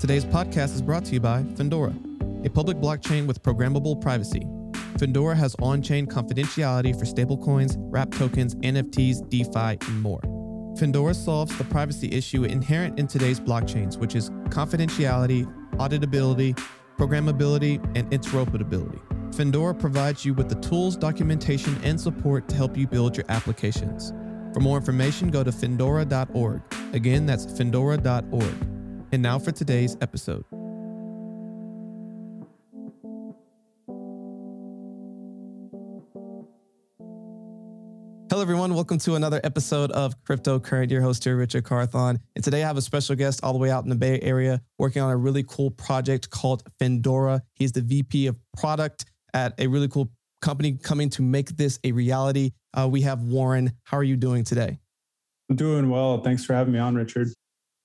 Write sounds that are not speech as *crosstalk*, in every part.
Today's podcast is brought to you by Findora, a public blockchain with programmable privacy. Findora has on chain confidentiality for stablecoins, wrap tokens, NFTs, DeFi, and more. Findora solves the privacy issue inherent in today's blockchains, which is confidentiality, auditability, programmability, and interoperability. Findora provides you with the tools, documentation, and support to help you build your applications. For more information, go to findora.org. Again, that's findora.org. And now for today's episode. Hello, everyone. Welcome to another episode of Cryptocurrent. Your host here, Richard Carthon. And today I have a special guest all the way out in the Bay Area working on a really cool project called Findora. He's the VP of product at a really cool company coming to make this a reality. Uh, we have Warren. How are you doing today? I'm doing well. Thanks for having me on, Richard.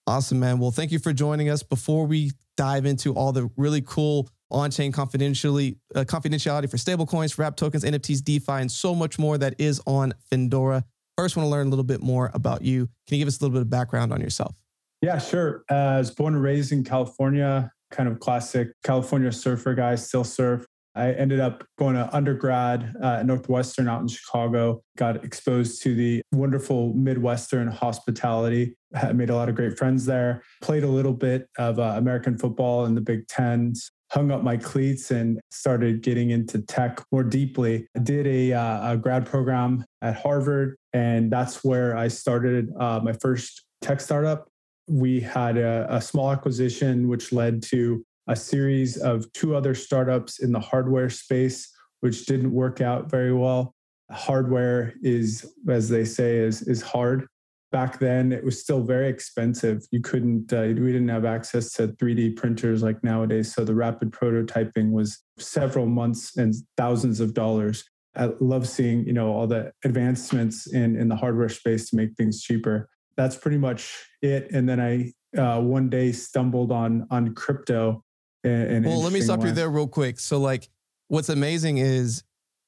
Awesome, man. Well, thank you for joining us. Before we dive into all the really cool on-chain confidentially uh, confidentiality for stablecoins, wrap tokens, NFTs, DeFi, and so much more that is on Findora. First, want to learn a little bit more about you. Can you give us a little bit of background on yourself? Yeah, sure. Uh, I was born and raised in California, kind of classic California surfer guy, still surf. I ended up going to undergrad uh, at Northwestern out in Chicago, got exposed to the wonderful Midwestern hospitality, I made a lot of great friends there, played a little bit of uh, American football in the Big Tens, hung up my cleats and started getting into tech more deeply. I did a, uh, a grad program at Harvard, and that's where I started uh, my first tech startup. We had a, a small acquisition, which led to a series of two other startups in the hardware space, which didn't work out very well. Hardware is, as they say, is, is hard. Back then it was still very expensive. You couldn't uh, we didn't have access to 3d printers like nowadays so the rapid prototyping was several months and thousands of dollars. I love seeing you know all the advancements in in the hardware space to make things cheaper. That's pretty much it and then i uh, one day stumbled on on crypto and well let me stop you there real quick so like what's amazing is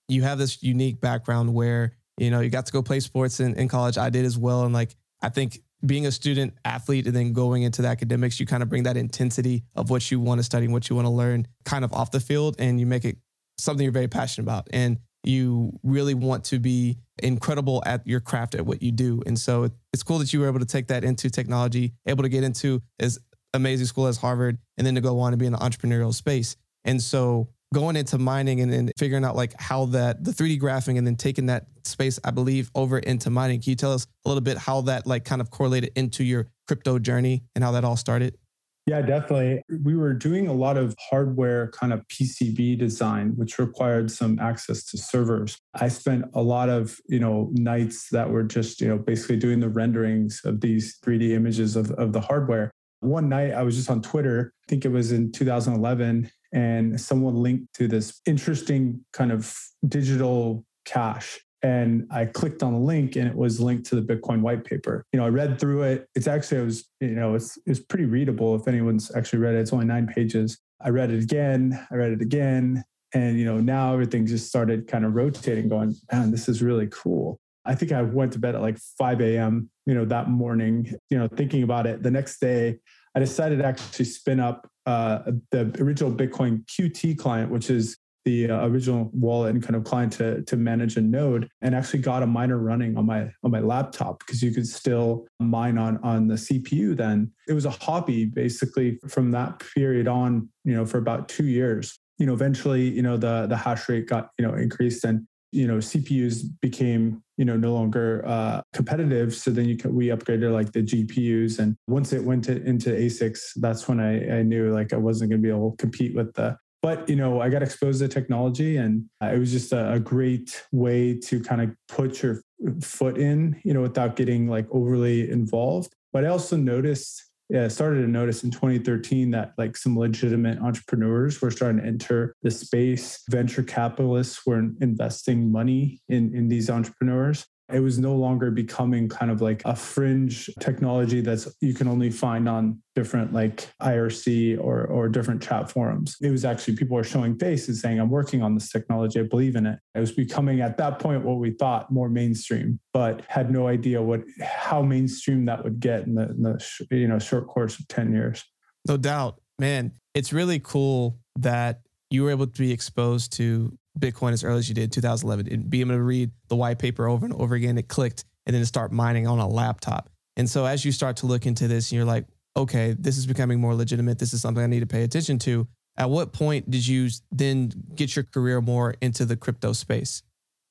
you have this unique background where you know, you got to go play sports in, in college. I did as well. And like, I think being a student athlete and then going into the academics, you kind of bring that intensity of what you want to study and what you want to learn kind of off the field and you make it something you're very passionate about. And you really want to be incredible at your craft at what you do. And so it's cool that you were able to take that into technology, able to get into as amazing school as Harvard, and then to go on and be in the entrepreneurial space. And so going into mining and then figuring out like how that the 3D graphing and then taking that space, I believe, over into mining. Can you tell us a little bit how that like kind of correlated into your crypto journey and how that all started? Yeah, definitely. We were doing a lot of hardware kind of PCB design, which required some access to servers. I spent a lot of, you know, nights that were just, you know, basically doing the renderings of these 3D images of, of the hardware. One night I was just on Twitter, I think it was in 2011, and someone linked to this interesting kind of digital cash and I clicked on the link and it was linked to the Bitcoin white paper. You know, I read through it. It's actually, it was, you know, it's, it's pretty readable if anyone's actually read it. It's only nine pages. I read it again. I read it again. And, you know, now everything just started kind of rotating, going, man, this is really cool. I think I went to bed at like 5 a.m., you know, that morning, you know, thinking about it. The next day, I decided to actually spin up uh, the original Bitcoin QT client, which is the uh, original wallet and kind of client to, to manage a node and actually got a miner running on my on my laptop because you could still mine on on the CPU then it was a hobby basically from that period on you know for about 2 years you know eventually you know the the hash rate got you know increased and you know CPUs became you know no longer uh, competitive. So then you we upgraded like the GPUs, and once it went to, into ASICs, that's when I, I knew like I wasn't going to be able to compete with the but you know, I got exposed to technology, and uh, it was just a, a great way to kind of put your foot in, you know, without getting like overly involved. But I also noticed yeah, I started to notice in 2013 that like some legitimate entrepreneurs were starting to enter the space. Venture capitalists were investing money in, in these entrepreneurs. It was no longer becoming kind of like a fringe technology that's you can only find on different like IRC or or different chat forums. It was actually people are showing faces saying, I'm working on this technology, I believe in it. It was becoming at that point what we thought more mainstream, but had no idea what how mainstream that would get in the, in the you know short course of 10 years. No doubt. Man, it's really cool that you were able to be exposed to Bitcoin as early as you did, 2011, and be able to read the white paper over and over again. It clicked, and then start mining on a laptop. And so as you start to look into this, and you're like, okay, this is becoming more legitimate. This is something I need to pay attention to. At what point did you then get your career more into the crypto space?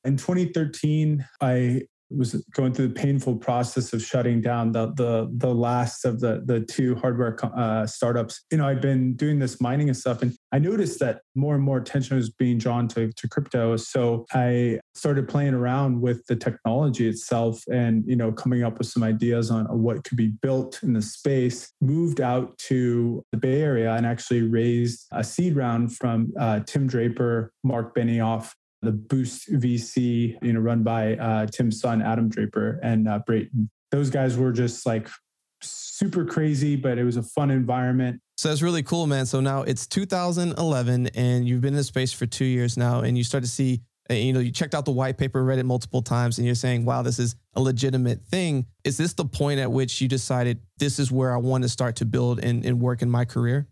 In 2013, I was going through the painful process of shutting down the the the last of the the two hardware uh, startups. You know, I'd been doing this mining and stuff, and I noticed that more and more attention was being drawn to to crypto. So I started playing around with the technology itself, and you know, coming up with some ideas on what could be built in the space. Moved out to the Bay Area and actually raised a seed round from uh, Tim Draper, Mark Benioff, the Boost VC, you know, run by uh, Tim's son, Adam Draper, and uh, Brayton. Those guys were just like super crazy, but it was a fun environment. So that's really cool, man. So now it's 2011, and you've been in the space for two years now, and you start to see, uh, you know, you checked out the white paper, read it multiple times, and you're saying, wow, this is a legitimate thing. Is this the point at which you decided this is where I want to start to build and, and work in my career?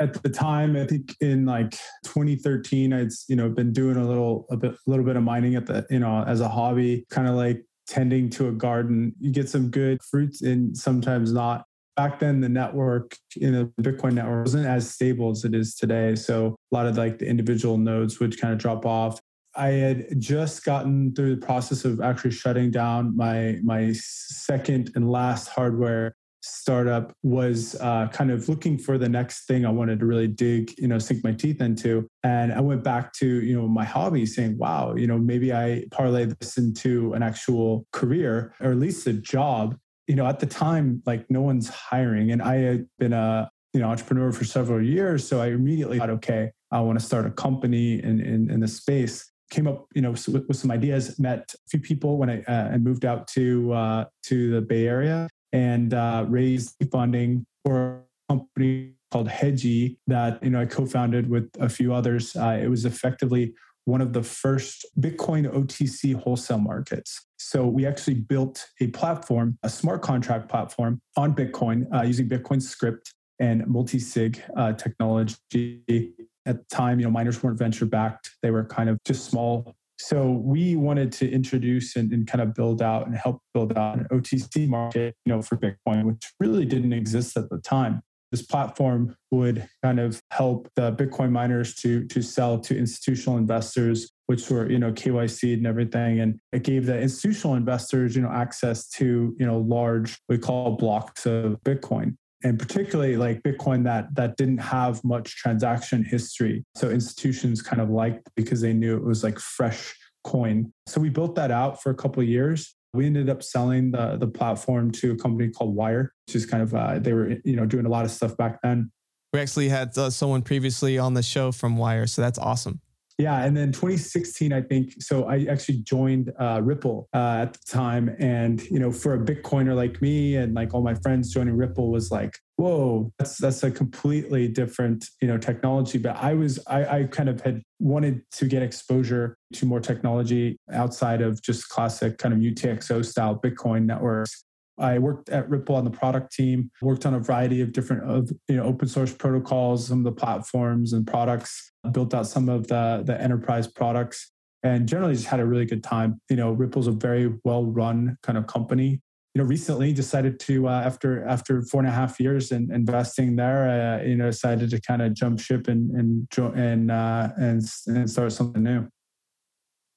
At the time, I think in like 2013, I'd you know been doing a little a bit little bit of mining at the you know as a hobby, kind of like tending to a garden. You get some good fruits and sometimes not. Back then, the network in the Bitcoin network wasn't as stable as it is today. So a lot of like the individual nodes would kind of drop off. I had just gotten through the process of actually shutting down my my second and last hardware startup was uh, kind of looking for the next thing I wanted to really dig, you know, sink my teeth into. And I went back to, you know, my hobby saying, wow, you know, maybe I parlay this into an actual career or at least a job. You know, at the time, like no one's hiring. And I had been a, you know, entrepreneur for several years. So I immediately thought, okay, I want to start a company in, in, in the space came up, you know, with, with, some ideas. Met a few people when I, uh, I moved out to uh, to the Bay Area, and uh, raised funding for a company called Hedgy that you know I co-founded with a few others. Uh, it was effectively one of the first Bitcoin OTC wholesale markets. So we actually built a platform, a smart contract platform on Bitcoin uh, using Bitcoin script and multi-sig uh, technology. At the time, you know, miners weren't venture backed; they were kind of just small so we wanted to introduce and, and, kind of build out and help build out an OTC market, you know, for Bitcoin, which really didn't exist at the time. This platform would kind of help the Bitcoin miners to to sell to institutional investors, which were you know KYC and everything, and it gave the institutional investors you know access to you know large we call blocks of Bitcoin and particularly like Bitcoin that that didn't have much transaction history. So institutions kind of liked because they knew it was like fresh coin. So we built that out for a couple of years. We ended up selling the the platform to a company called Wyre which is kind of uh, they were you know doing a lot of stuff back then. We actually had uh, someone previously on the show from Wyre so that's awesome. Yeah, and then 2016, I think. So I actually joined uh, Ripple uh, at the time, and you know, for a Bitcoiner like me and like all my friends joining Ripple was like, whoa, that's that's a completely different you know technology. But I was I, I kind of had wanted to get exposure to more technology outside of just classic kind of UTXO style Bitcoin networks. I worked at Ripple on the product team, worked on a variety of different of you know open source protocols, some of the platforms and products, built out some of the the enterprise products, and generally just had a really good time. You know, Ripple's a very well run kind of company. You know, recently decided to uh, after after four and a half years in investing there, uh, you know, decided to kind of jump ship and and and uh, and and start something new.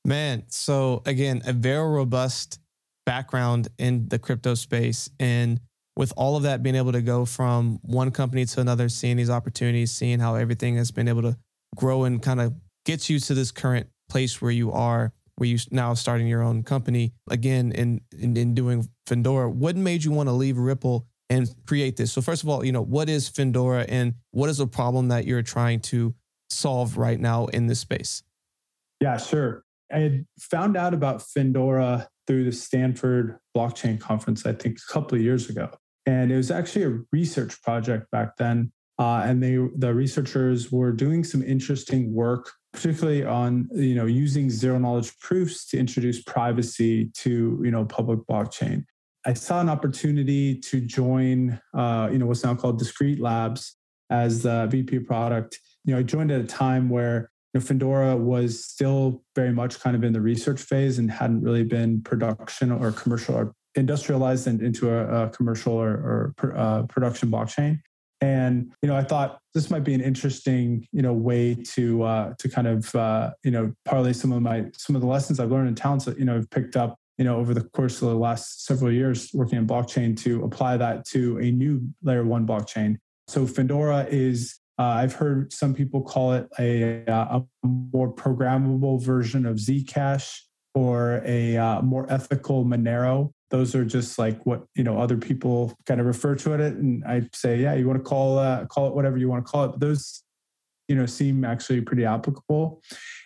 Man, so again, a very robust background in the crypto space and with all of that being able to go from one company to another seeing these opportunities seeing how everything has been able to grow and kind of gets you to this current place where you are, where you now starting your own company again in, in, in doing Findora. What made you want to leave Ripple and create this? So first of all, you know, what is Findora and what is the problem that you're trying to solve right now in this space? Yeah, sure. I had found out about Findora through the Stanford blockchain conference, I think a couple of years ago. And it was actually a research project back then. Uh, and they, the researchers were doing some interesting work, particularly on you know using zero knowledge proofs to introduce privacy to you know public blockchain. I saw an opportunity to join uh, you know what's now called Discreet Labs as the VP product. You know, I joined at a time where you know, Findora was still very much kind of in the research phase and hadn't really been production or commercial or industrialized into a, a commercial or, or uh, production blockchain. And you know, I thought this might be an interesting you know way to uh, to kind of uh, you know parlay some of my some of the lessons I've learned in talents that you know I've picked up you know over the course of the last several years working in blockchain to apply that to a new layer one blockchain. So Findora is uh, I've heard some people call it a, uh, a more programmable version of Zcash or a uh, more ethical Monero. Those are just like what you know other people kind of refer to it. And i say yeah you want to call uh, call it whatever you want to call it. But those you know seem actually pretty applicable.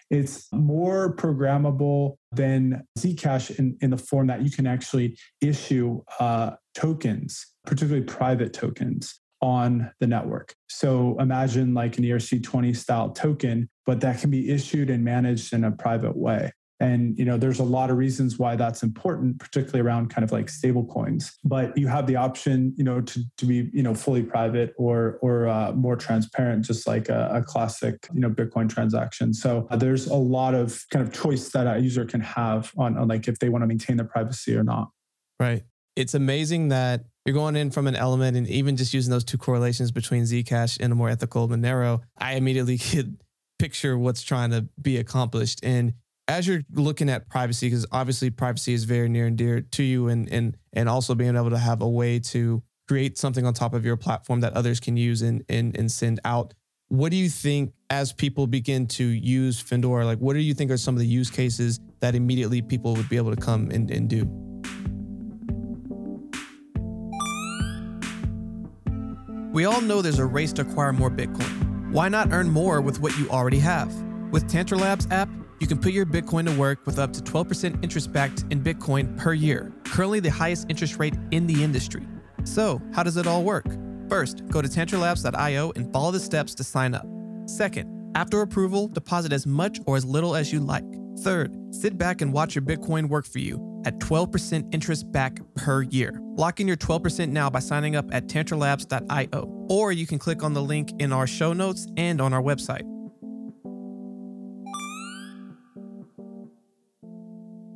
It's more programmable than zcash in, in the form that you can actually issue uh, tokens particularly private tokens on the network. So imagine like an ERC20 style token, but that can be issued and managed in a private way. And you know, there's a lot of reasons why that's important, particularly around kind of like stable coins. But you have the option, you know, to, to be, you know, fully private or or uh, more transparent, just like a, a, classic, you know, Bitcoin transaction. So uh, there's a lot of kind of choice that a user can have on, on like if they want to maintain their privacy or not. Right. It's amazing that you're going in from an element and even just using those two correlations between Zcash and a more ethical Monero, I immediately *laughs* could picture what's trying to be accomplished. And as you're looking at privacy, because obviously privacy is very near and dear to you, and and and also being able to have a way to create something on top of your platform that others can use and and, and send out. What do you think as people begin to use Findora? Like, what do you think are some of the use cases that immediately people would be able to come and, and do? We all know there's a race to acquire more Bitcoin. Why not earn more with what you already have? With Tantra Labs app, you can put your Bitcoin to work with up to 12% interest backed in Bitcoin per year, currently the highest interest rate in the industry. So, how does it all work? First, go to tantralabs.io and follow the steps to sign up. Second, after approval, deposit as much or as little as you like. Third, sit back and watch your Bitcoin work for you at 12% interest back per year. Lock in your 12% now by signing up at tantralabs.io, or you can click on the link in our show notes and on our website.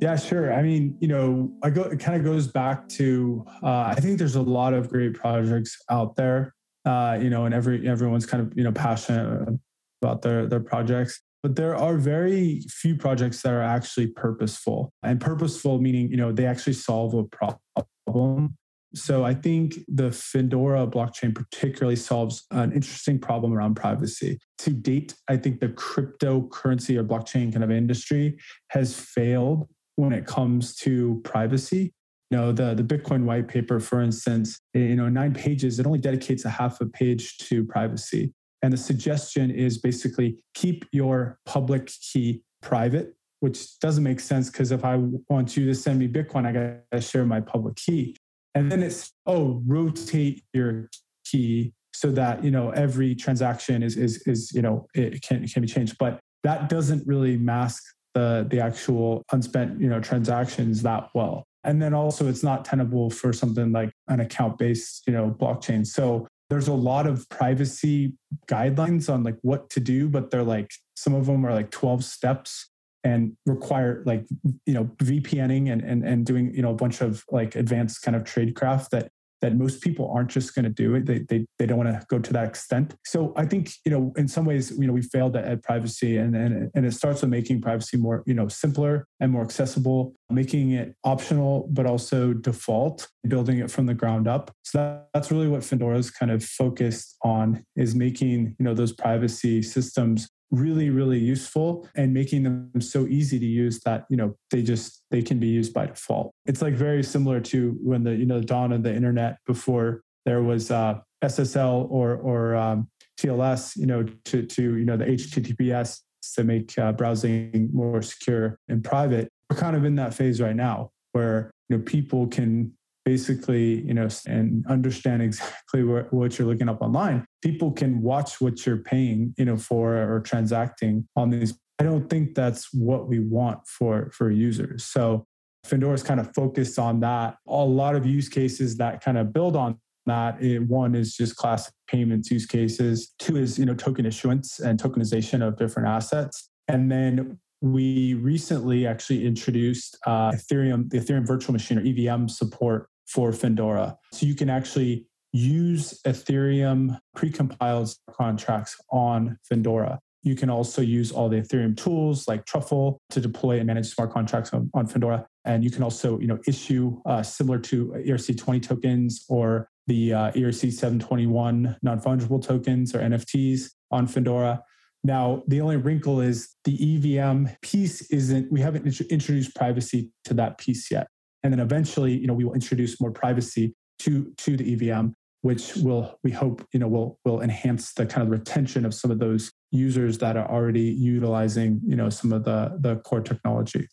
Yeah, sure. I mean, you know, I go. It kind of goes back to. Uh, I think there's a lot of great projects out there. Uh, you know, and every everyone's kind of you know passionate about their their projects. But there are very few projects that are actually purposeful, and purposeful meaning you know they actually solve a problem. So I think the Findora blockchain particularly solves an interesting problem around privacy. To date, I think the cryptocurrency or blockchain kind of industry has failed when it comes to privacy. You know, the, the Bitcoin white paper, for instance, you know, nine pages, it only dedicates a half a page to privacy. And the suggestion is basically keep your public key private, which doesn't make sense because if I want you to send me Bitcoin, I got to share my public key. And then it's, oh, rotate your key so that, you know, every transaction is, is, is you know, it can, it can be changed. But that doesn't really mask the the actual unspent you know transactions that well and then also it's not tenable for something like an account based you know blockchain so there's a lot of privacy guidelines on like what to do but they're like some of them are like 12 steps and require like you know vpning and and, and doing you know a bunch of like advanced kind of tradecraft that that most people aren't just going to do it. They, they, they don't want to go to that extent. So I think, you know, in some ways, you know, we failed at, at privacy and, and, and it starts with making privacy more, you know, simpler and more accessible, making it optional, but also default, building it from the ground up. So that, that's really what Findora is kind of focused on is making, you know, those privacy systems really really useful and making them so easy to use that you know they just they can be used by default. It's like very similar to when the you know the dawn of the internet before there was uh, ssl or or um, tls you know to to you know the https to make uh, browsing more secure and private. We're kind of in that phase right now where you know people can basically, you know, and understand exactly *laughs* what, you're looking up online, people can watch what you're paying, you know, for or transacting on these. I don't think that's what we want for for users. So Findora is kind of focused on that. A lot of use cases that kind of build on that. One is just classic payments use cases. Two is you know token issuance and tokenization of different assets. And then we recently actually introduced uh, Ethereum, the Ethereum Virtual Machine or EVM support for Findora. So you can actually use Ethereum precompiled contracts on Findora. You can also use all the Ethereum tools like Truffle to deploy and manage smart contracts on, on Findora. And you can also, you know, issue uh, similar to ERC20 tokens or the uh, ERC 721 non-fungible tokens or NFTs on Findora. Now, the only wrinkle is the EVM piece isn't, we haven't introduced privacy to that piece yet. And then eventually, you know, we will introduce more privacy to, to the EVM, which will, we hope, you know, will, will enhance the kind of retention of some of those users that are already utilizing, you know, some of the, the core technology.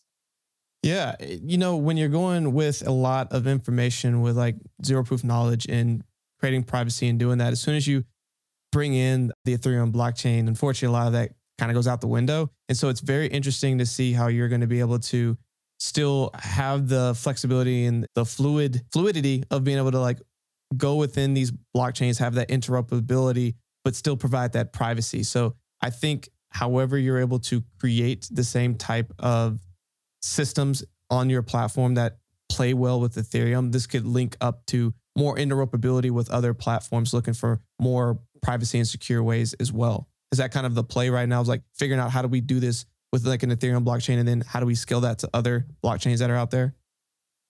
Yeah. You know, when you're going with a lot of information with like zero proof knowledge and creating privacy and doing that, as soon as you bring in the Ethereum blockchain, unfortunately, a lot of that kind of goes out the window. And so it's very interesting to see how you're going to be able to still have the flexibility and the fluid fluidity of being able to like go within these blockchains, have that interoperability, but still provide that privacy. So I think however you're able to create the same type of systems on your platform that play well with Ethereum, this could link up to more interoperability with other platforms looking for more privacy and secure ways as well. Is that kind of the play right now? Is like figuring out how do we do this with like an Ethereum blockchain, and then how do we scale that to other blockchains that are out there?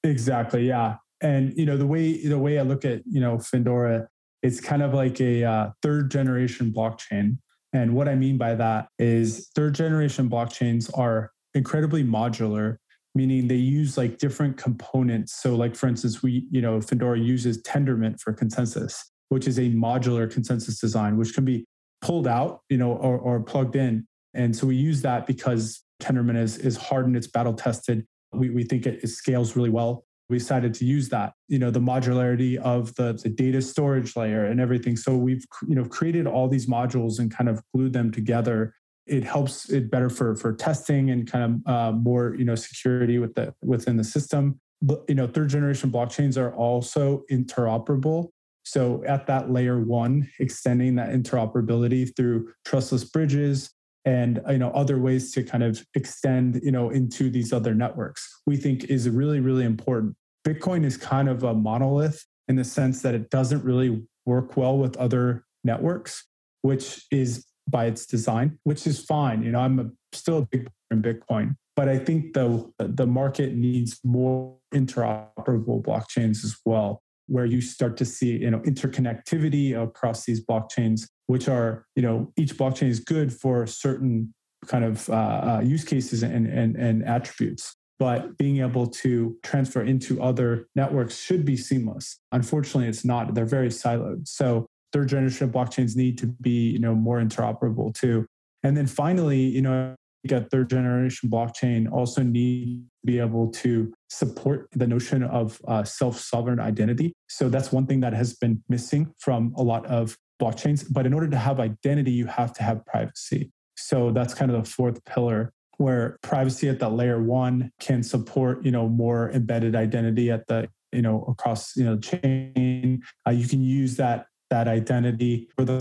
Exactly. Yeah. And you know the way the way I look at you know Findora, it's kind of like a uh, third generation blockchain. And what I mean by that is third generation blockchains are incredibly modular, meaning they use like different components. So, like for instance, we you know Findora uses Tendermint for consensus, which is a modular consensus design, which can be pulled out, you know, or, or plugged in and so we use that because Tendermint is, is hardened, it's battle tested. We, we think it, it scales really well. We decided to use that, you know, the modularity of the, the data storage layer and everything. So we've, you know, created all these modules and kind of glued them together. It helps it better for, for testing and kind of uh, more, you know, security with the, within the system. But, you know, third generation blockchains are also interoperable. So at that layer one, extending that interoperability through trustless bridges, and you know other ways to kind of extend you know into these other networks we think is really really important. Bitcoin is kind of a monolith in the sense that it doesn't really work well with other networks which is by its design which is fine. You know i'm a, still a big in bitcoin but i think the the market needs more interoperable blockchains as well where you start to see you know interconnectivity across these blockchains which are you know each blockchain is good for certain kind of uh, uh, use cases and, and and attributes. But being able to transfer into other networks should be seamless. Unfortunately it's not. They're very siloed. So third generation blockchains need to be you know more interoperable too. And then finally you know a third generation blockchain also need to be able to support the notion of uh, self-sovereign identity. So that's one thing that has been missing from a lot of blockchains. But in order to have identity, you have to have privacy. So that's kind of the fourth pillar where privacy at that layer one can support, you know, more embedded identity at the, you know, across, you know, chain. Uh, you can use that that identity for the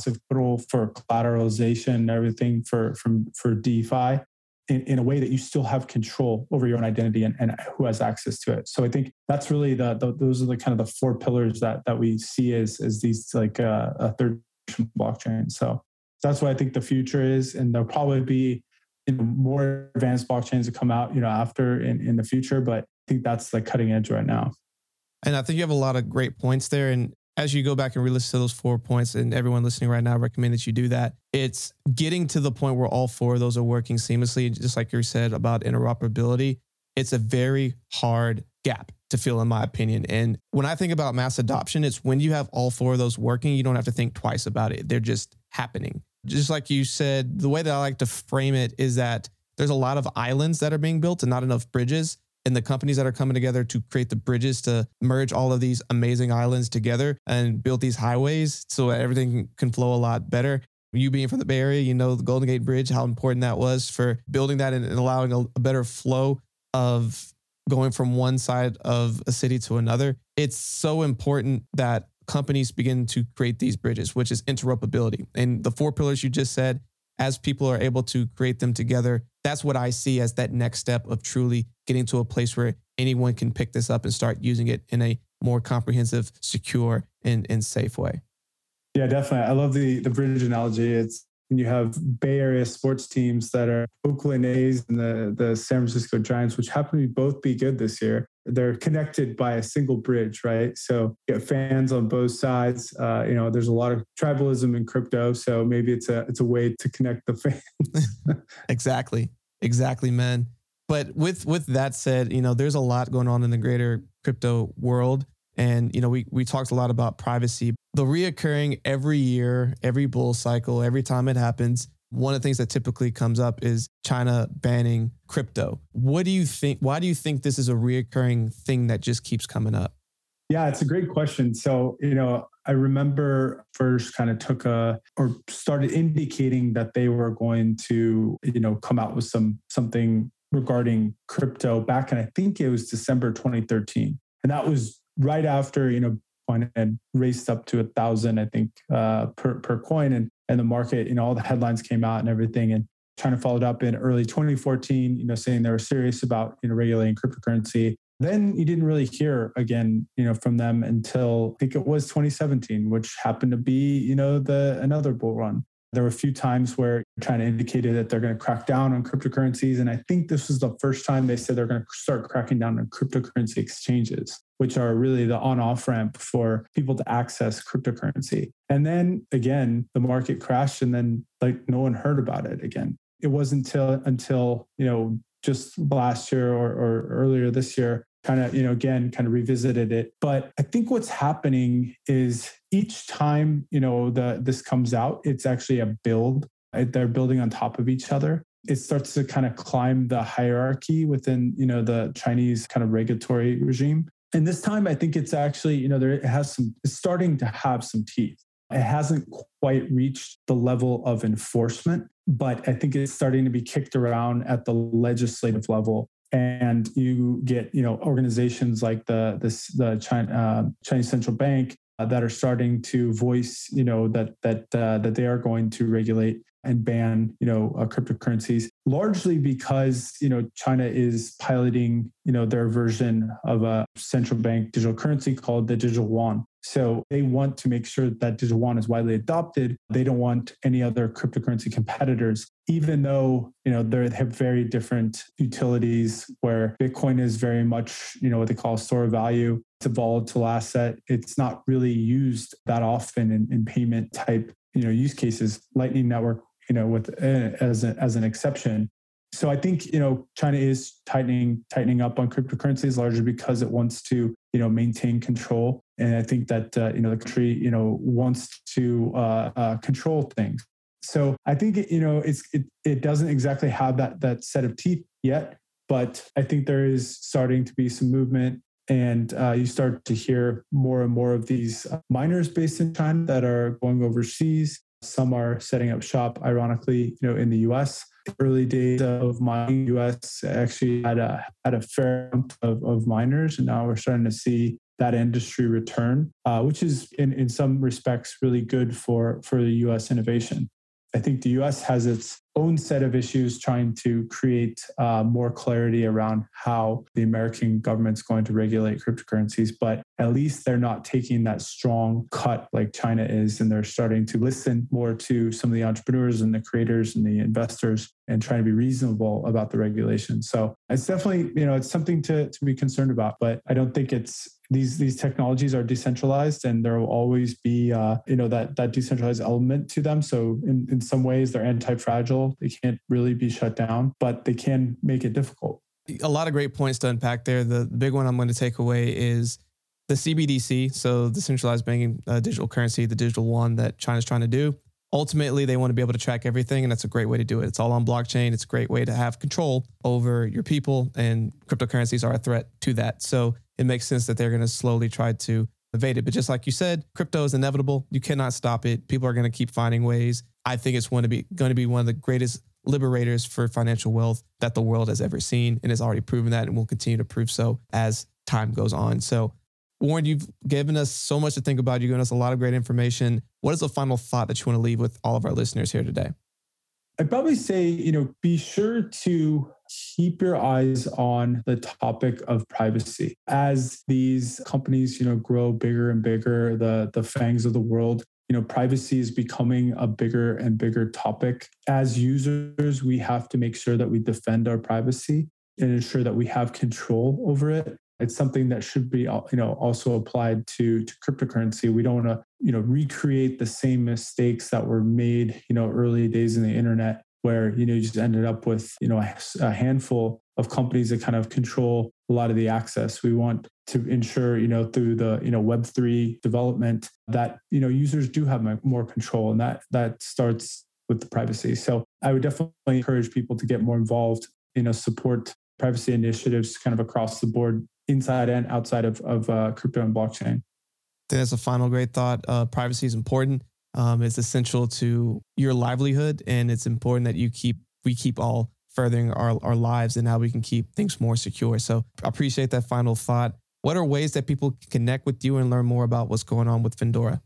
for collateralization and everything for from for DeFi in, in, a way that you still have control over your own identity and, and who has access to it. So I think that's really the, the those are the kind of the four pillars that that we see as as these like uh, a third *laughs* blockchain. So that's what I think the future is, and there'll probably be more advanced blockchains to come out you know after in, in the future. But I think that's the cutting edge right now. And I think you have a lot of great points there. And as you go back and re-listen to those four points, and everyone listening right now, I recommend that you do that. It's getting to the point where all four of those are working seamlessly, just like you said about interoperability. It's a very hard gap to fill, in my opinion. And when I think about mass adoption, it's when you have all four of those working, you don't have to think twice about it. They're just happening. Just like you said, the way that I like to frame it is that there's a lot of islands that are being built and not enough bridges and the companies that are coming together to create the bridges to merge all of these amazing islands together and build these highways so everything can flow a lot better. You being from the Bay Area, you know the Golden Gate Bridge, how important that was for building that and, allowing a better flow of going from one side of a city to another. It's so important that companies begin to create these bridges, which is interoperability. And the four pillars you just said, as people are able to create them together, that's what I see as that next step of truly getting to a place where anyone can pick this up and start using it in a more comprehensive, secure, and, and safe way. Yeah, definitely. I love the the bridge analogy. It's when you have Bay Area sports teams that are Oakland A's and the, the San Francisco Giants, which happen to both be good this year. They're connected by a single bridge, right? So you get fans on both sides. Uh, you know, there's a lot of tribalism in crypto, so maybe it's a it's a way to connect the fans. *laughs* exactly, exactly, man. But with with that said, you know, there's a lot going on in the greater crypto world. And you know, we we talked a lot about privacy. The reoccurring every year, every bull cycle, every time it happens, one of the things that typically comes up is China banning crypto. What do you think? Why do you think this is a reoccurring thing that just keeps coming up? Yeah, it's a great question. So, you know, I remember first kind of took a or started indicating that they were going to, you know, come out with some something regarding crypto back in I think it was December 2013. And that was right after you know Bitcoin had raced up to a thousand, I think, uh, per per coin, and and the market, you know, all the headlines came out and everything, and China followed up in early 2014, you know, saying they were serious about you know regulating cryptocurrency. Then you didn't really hear again, you know, from them until I think it was 2017, which happened to be, you know, the another bull run. There were a few times where China indicated that they're going to crack down on cryptocurrencies. And I think this was the first time they said they're going to start cracking down on cryptocurrency exchanges, which are really the on off ramp for people to access cryptocurrency. And then again, the market crashed and then like no one heard about it again. It wasn't until, until, you know, just last year or, or earlier this year kind of, you know, again, kind of revisited it. But I think what's happening is each time, you know, the this comes out, it's actually a build. They're building on top of each other. It starts to kind of climb the hierarchy within, you know, the Chinese kind of regulatory regime. And this time, I think it's actually, you know, there it has some, it's starting to have some teeth. It hasn't quite reached the level of enforcement, but I think it's starting to be kicked around at the legislative level and you get you know organizations like the this the China, uh, Chinese central bank uh, that are starting to voice you know that that uh, that they are going to regulate and ban you know uh, cryptocurrencies largely because you know China is piloting you know their version of a central bank digital currency called the digital yuan so they want to make sure that digital yuan is widely adopted. They don't want any other cryptocurrency competitors, even though you know they have very different utilities. Where Bitcoin is very much you know what they call store of value. It's a volatile asset. It's not really used that often in, in payment type you know use cases. Lightning Network you know with uh, as a, as an exception so I think you know China is tightening tightening up on cryptocurrencies largely because it wants to you know maintain control, and I think that uh, you know the country you know wants to uh, uh, control things. So I think it, you know it's it, it doesn't exactly have that that set of teeth yet, but I think there is starting to be some movement. And uh, you start to hear more and more of these miners based in China that are going overseas. Some are setting up shop, ironically, you know, in the U.S early days of mining, US actually had a had a fair amount of, of miners, and now we're starting to see that industry return, uh, which is in, in some respects really good for for the US innovation. I think the US has its own set of issues trying to create uh, more clarity around how the American government's going to regulate cryptocurrencies. But at least they're not taking that strong cut like China is, and they're starting to listen more to some of the entrepreneurs and the creators and the investors and trying to be reasonable about the regulation. So it's definitely, you know, it's something to, to be concerned about, but I don't think it's these these technologies are decentralized and there will always be uh, you know that that decentralized element to them so in, in some ways they're anti-fragile they can't really be shut down but they can make it difficult. A lot of great points to unpack there. The, the big one i'm going to take away is the cbdc so the centralized banking uh, digital currency the digital yuan that china's trying to do. Ultimately they want to be able to track everything and that's a great way to do it. It's all on blockchain. It's a great way to have control over your people and cryptocurrencies are a threat to that. So it makes sense that they're going to slowly try to evade it but just like you said crypto is inevitable you cannot stop it people are going to keep finding ways i think it's going to be going to be one of the greatest liberators for financial wealth that the world has ever seen and has already proven that and will continue to prove so as time goes on so Warren, you've given us so much to think about. You've given us a lot of great information. What is the final thought that you want to leave with all of our listeners here today? I'd probably say, you know, be sure to keep your eyes on the topic of privacy. As these companies, you know, grow bigger and bigger, the the fangs of the world, you know, privacy is becoming a bigger and bigger topic. As users, we have to make sure that we defend our privacy and ensure that we have control over it it's something that should be uh, you know also applied to to cryptocurrency. We don't want to you know recreate the same mistakes that were made you know early days in the internet where you know you just ended up with you know a handful of companies that kind of control a lot of the access. We want to ensure you know through the you know web3 development that you know users do have more control and that that starts with the privacy. So i would definitely encourage people to get more involved you know support privacy initiatives kind of across the board inside and outside of, of uh, crypto and blockchain. That's a final great thought. Uh, privacy is important. Um, it's essential to your livelihood, and it's important that you keep we keep all furthering our, our lives and how we can keep things more secure. So I appreciate that final thought. What are ways that people can connect with you and learn more about what's going on with Findora?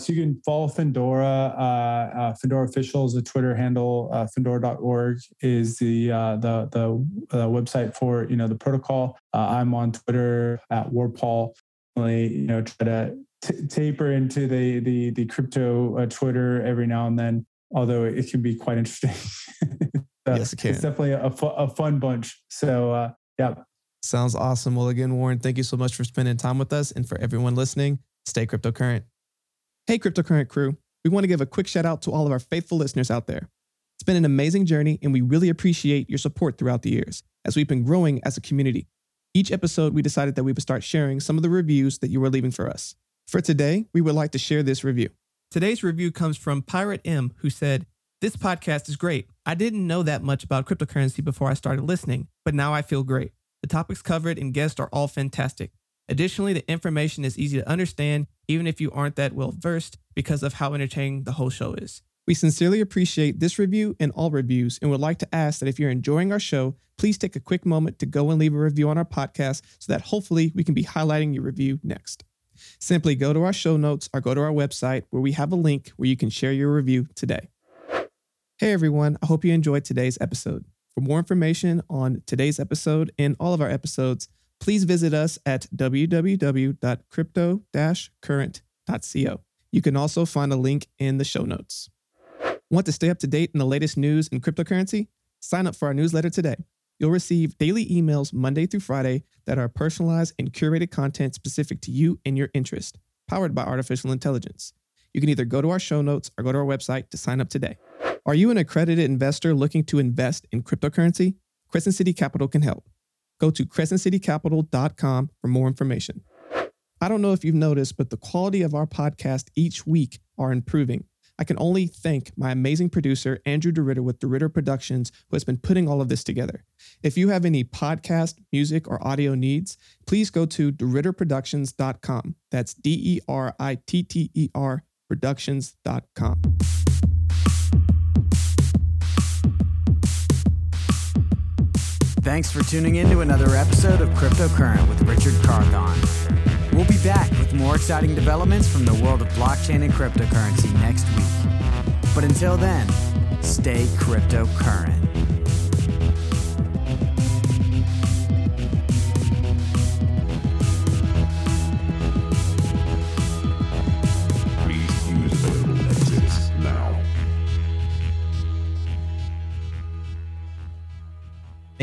So you can follow Findora. Uh, uh, Findora official is a Twitter handle. Uh, Findora.org is the uh, the the uh, website for you know the protocol. Uh, I'm on Twitter at Warpaul. You know, try to t- taper into the the the crypto uh, Twitter every now and then. Although it can be quite interesting. *laughs* yes, it can. It's definitely a, fu- a fun bunch. So yeah. Sounds awesome. Well, again, Warren, thank you so much for spending time with us, and for everyone listening, stay cryptocurrent. Hey, Cryptocurrent crew. We want to give a quick shout out to all of our faithful listeners out there. It's been an amazing journey, and we really appreciate your support throughout the years as we've been growing as a community. Each episode, we decided that we would start sharing some of the reviews that you were leaving for us. For today, we would like to share this review. Today's review comes from Pirate M, who said, This podcast is great. I didn't know that much about cryptocurrency before I started listening, but now I feel great. The topics covered and guests are all fantastic. Additionally, the information is easy to understand, even if you aren't that well versed, because of how entertaining the whole show is. We sincerely appreciate this review and all reviews, and would like to ask that if you're enjoying our show, please take a quick moment to go and leave a review on our podcast so that hopefully we can be highlighting your review next. Simply go to our show notes or go to our website where we have a link where you can share your review today. Hey everyone, I hope you enjoyed today's episode. For more information on today's episode and all of our episodes, please visit us at www.crypto-current.co. You can also find a link in the show notes. Want to stay up to date in the latest news in cryptocurrency? Sign up for our newsletter today. You'll receive daily emails Monday through Friday that are personalized and curated content specific to you and your interest, powered by artificial intelligence. You can either go to our show notes or go to our website to sign up today. Are you an accredited investor looking to invest in cryptocurrency? Crescent City Capital can help. Go to crescentcitycapital.com for more information. I don't know if you've noticed, but the quality of our podcast each week are improving. I can only thank my amazing producer, Andrew DeRitter with DeRitter Productions, who has been putting all of this together. If you have any podcast, music, or audio needs, please go to DeRitterProductions.com. That's D E R I T T E R Productions.com. Thanks for tuning in to another episode of Cryptocurrent with Richard Carthon. We'll be back with more exciting developments from the world of blockchain and cryptocurrency next week. But until then, stay cryptocurrent.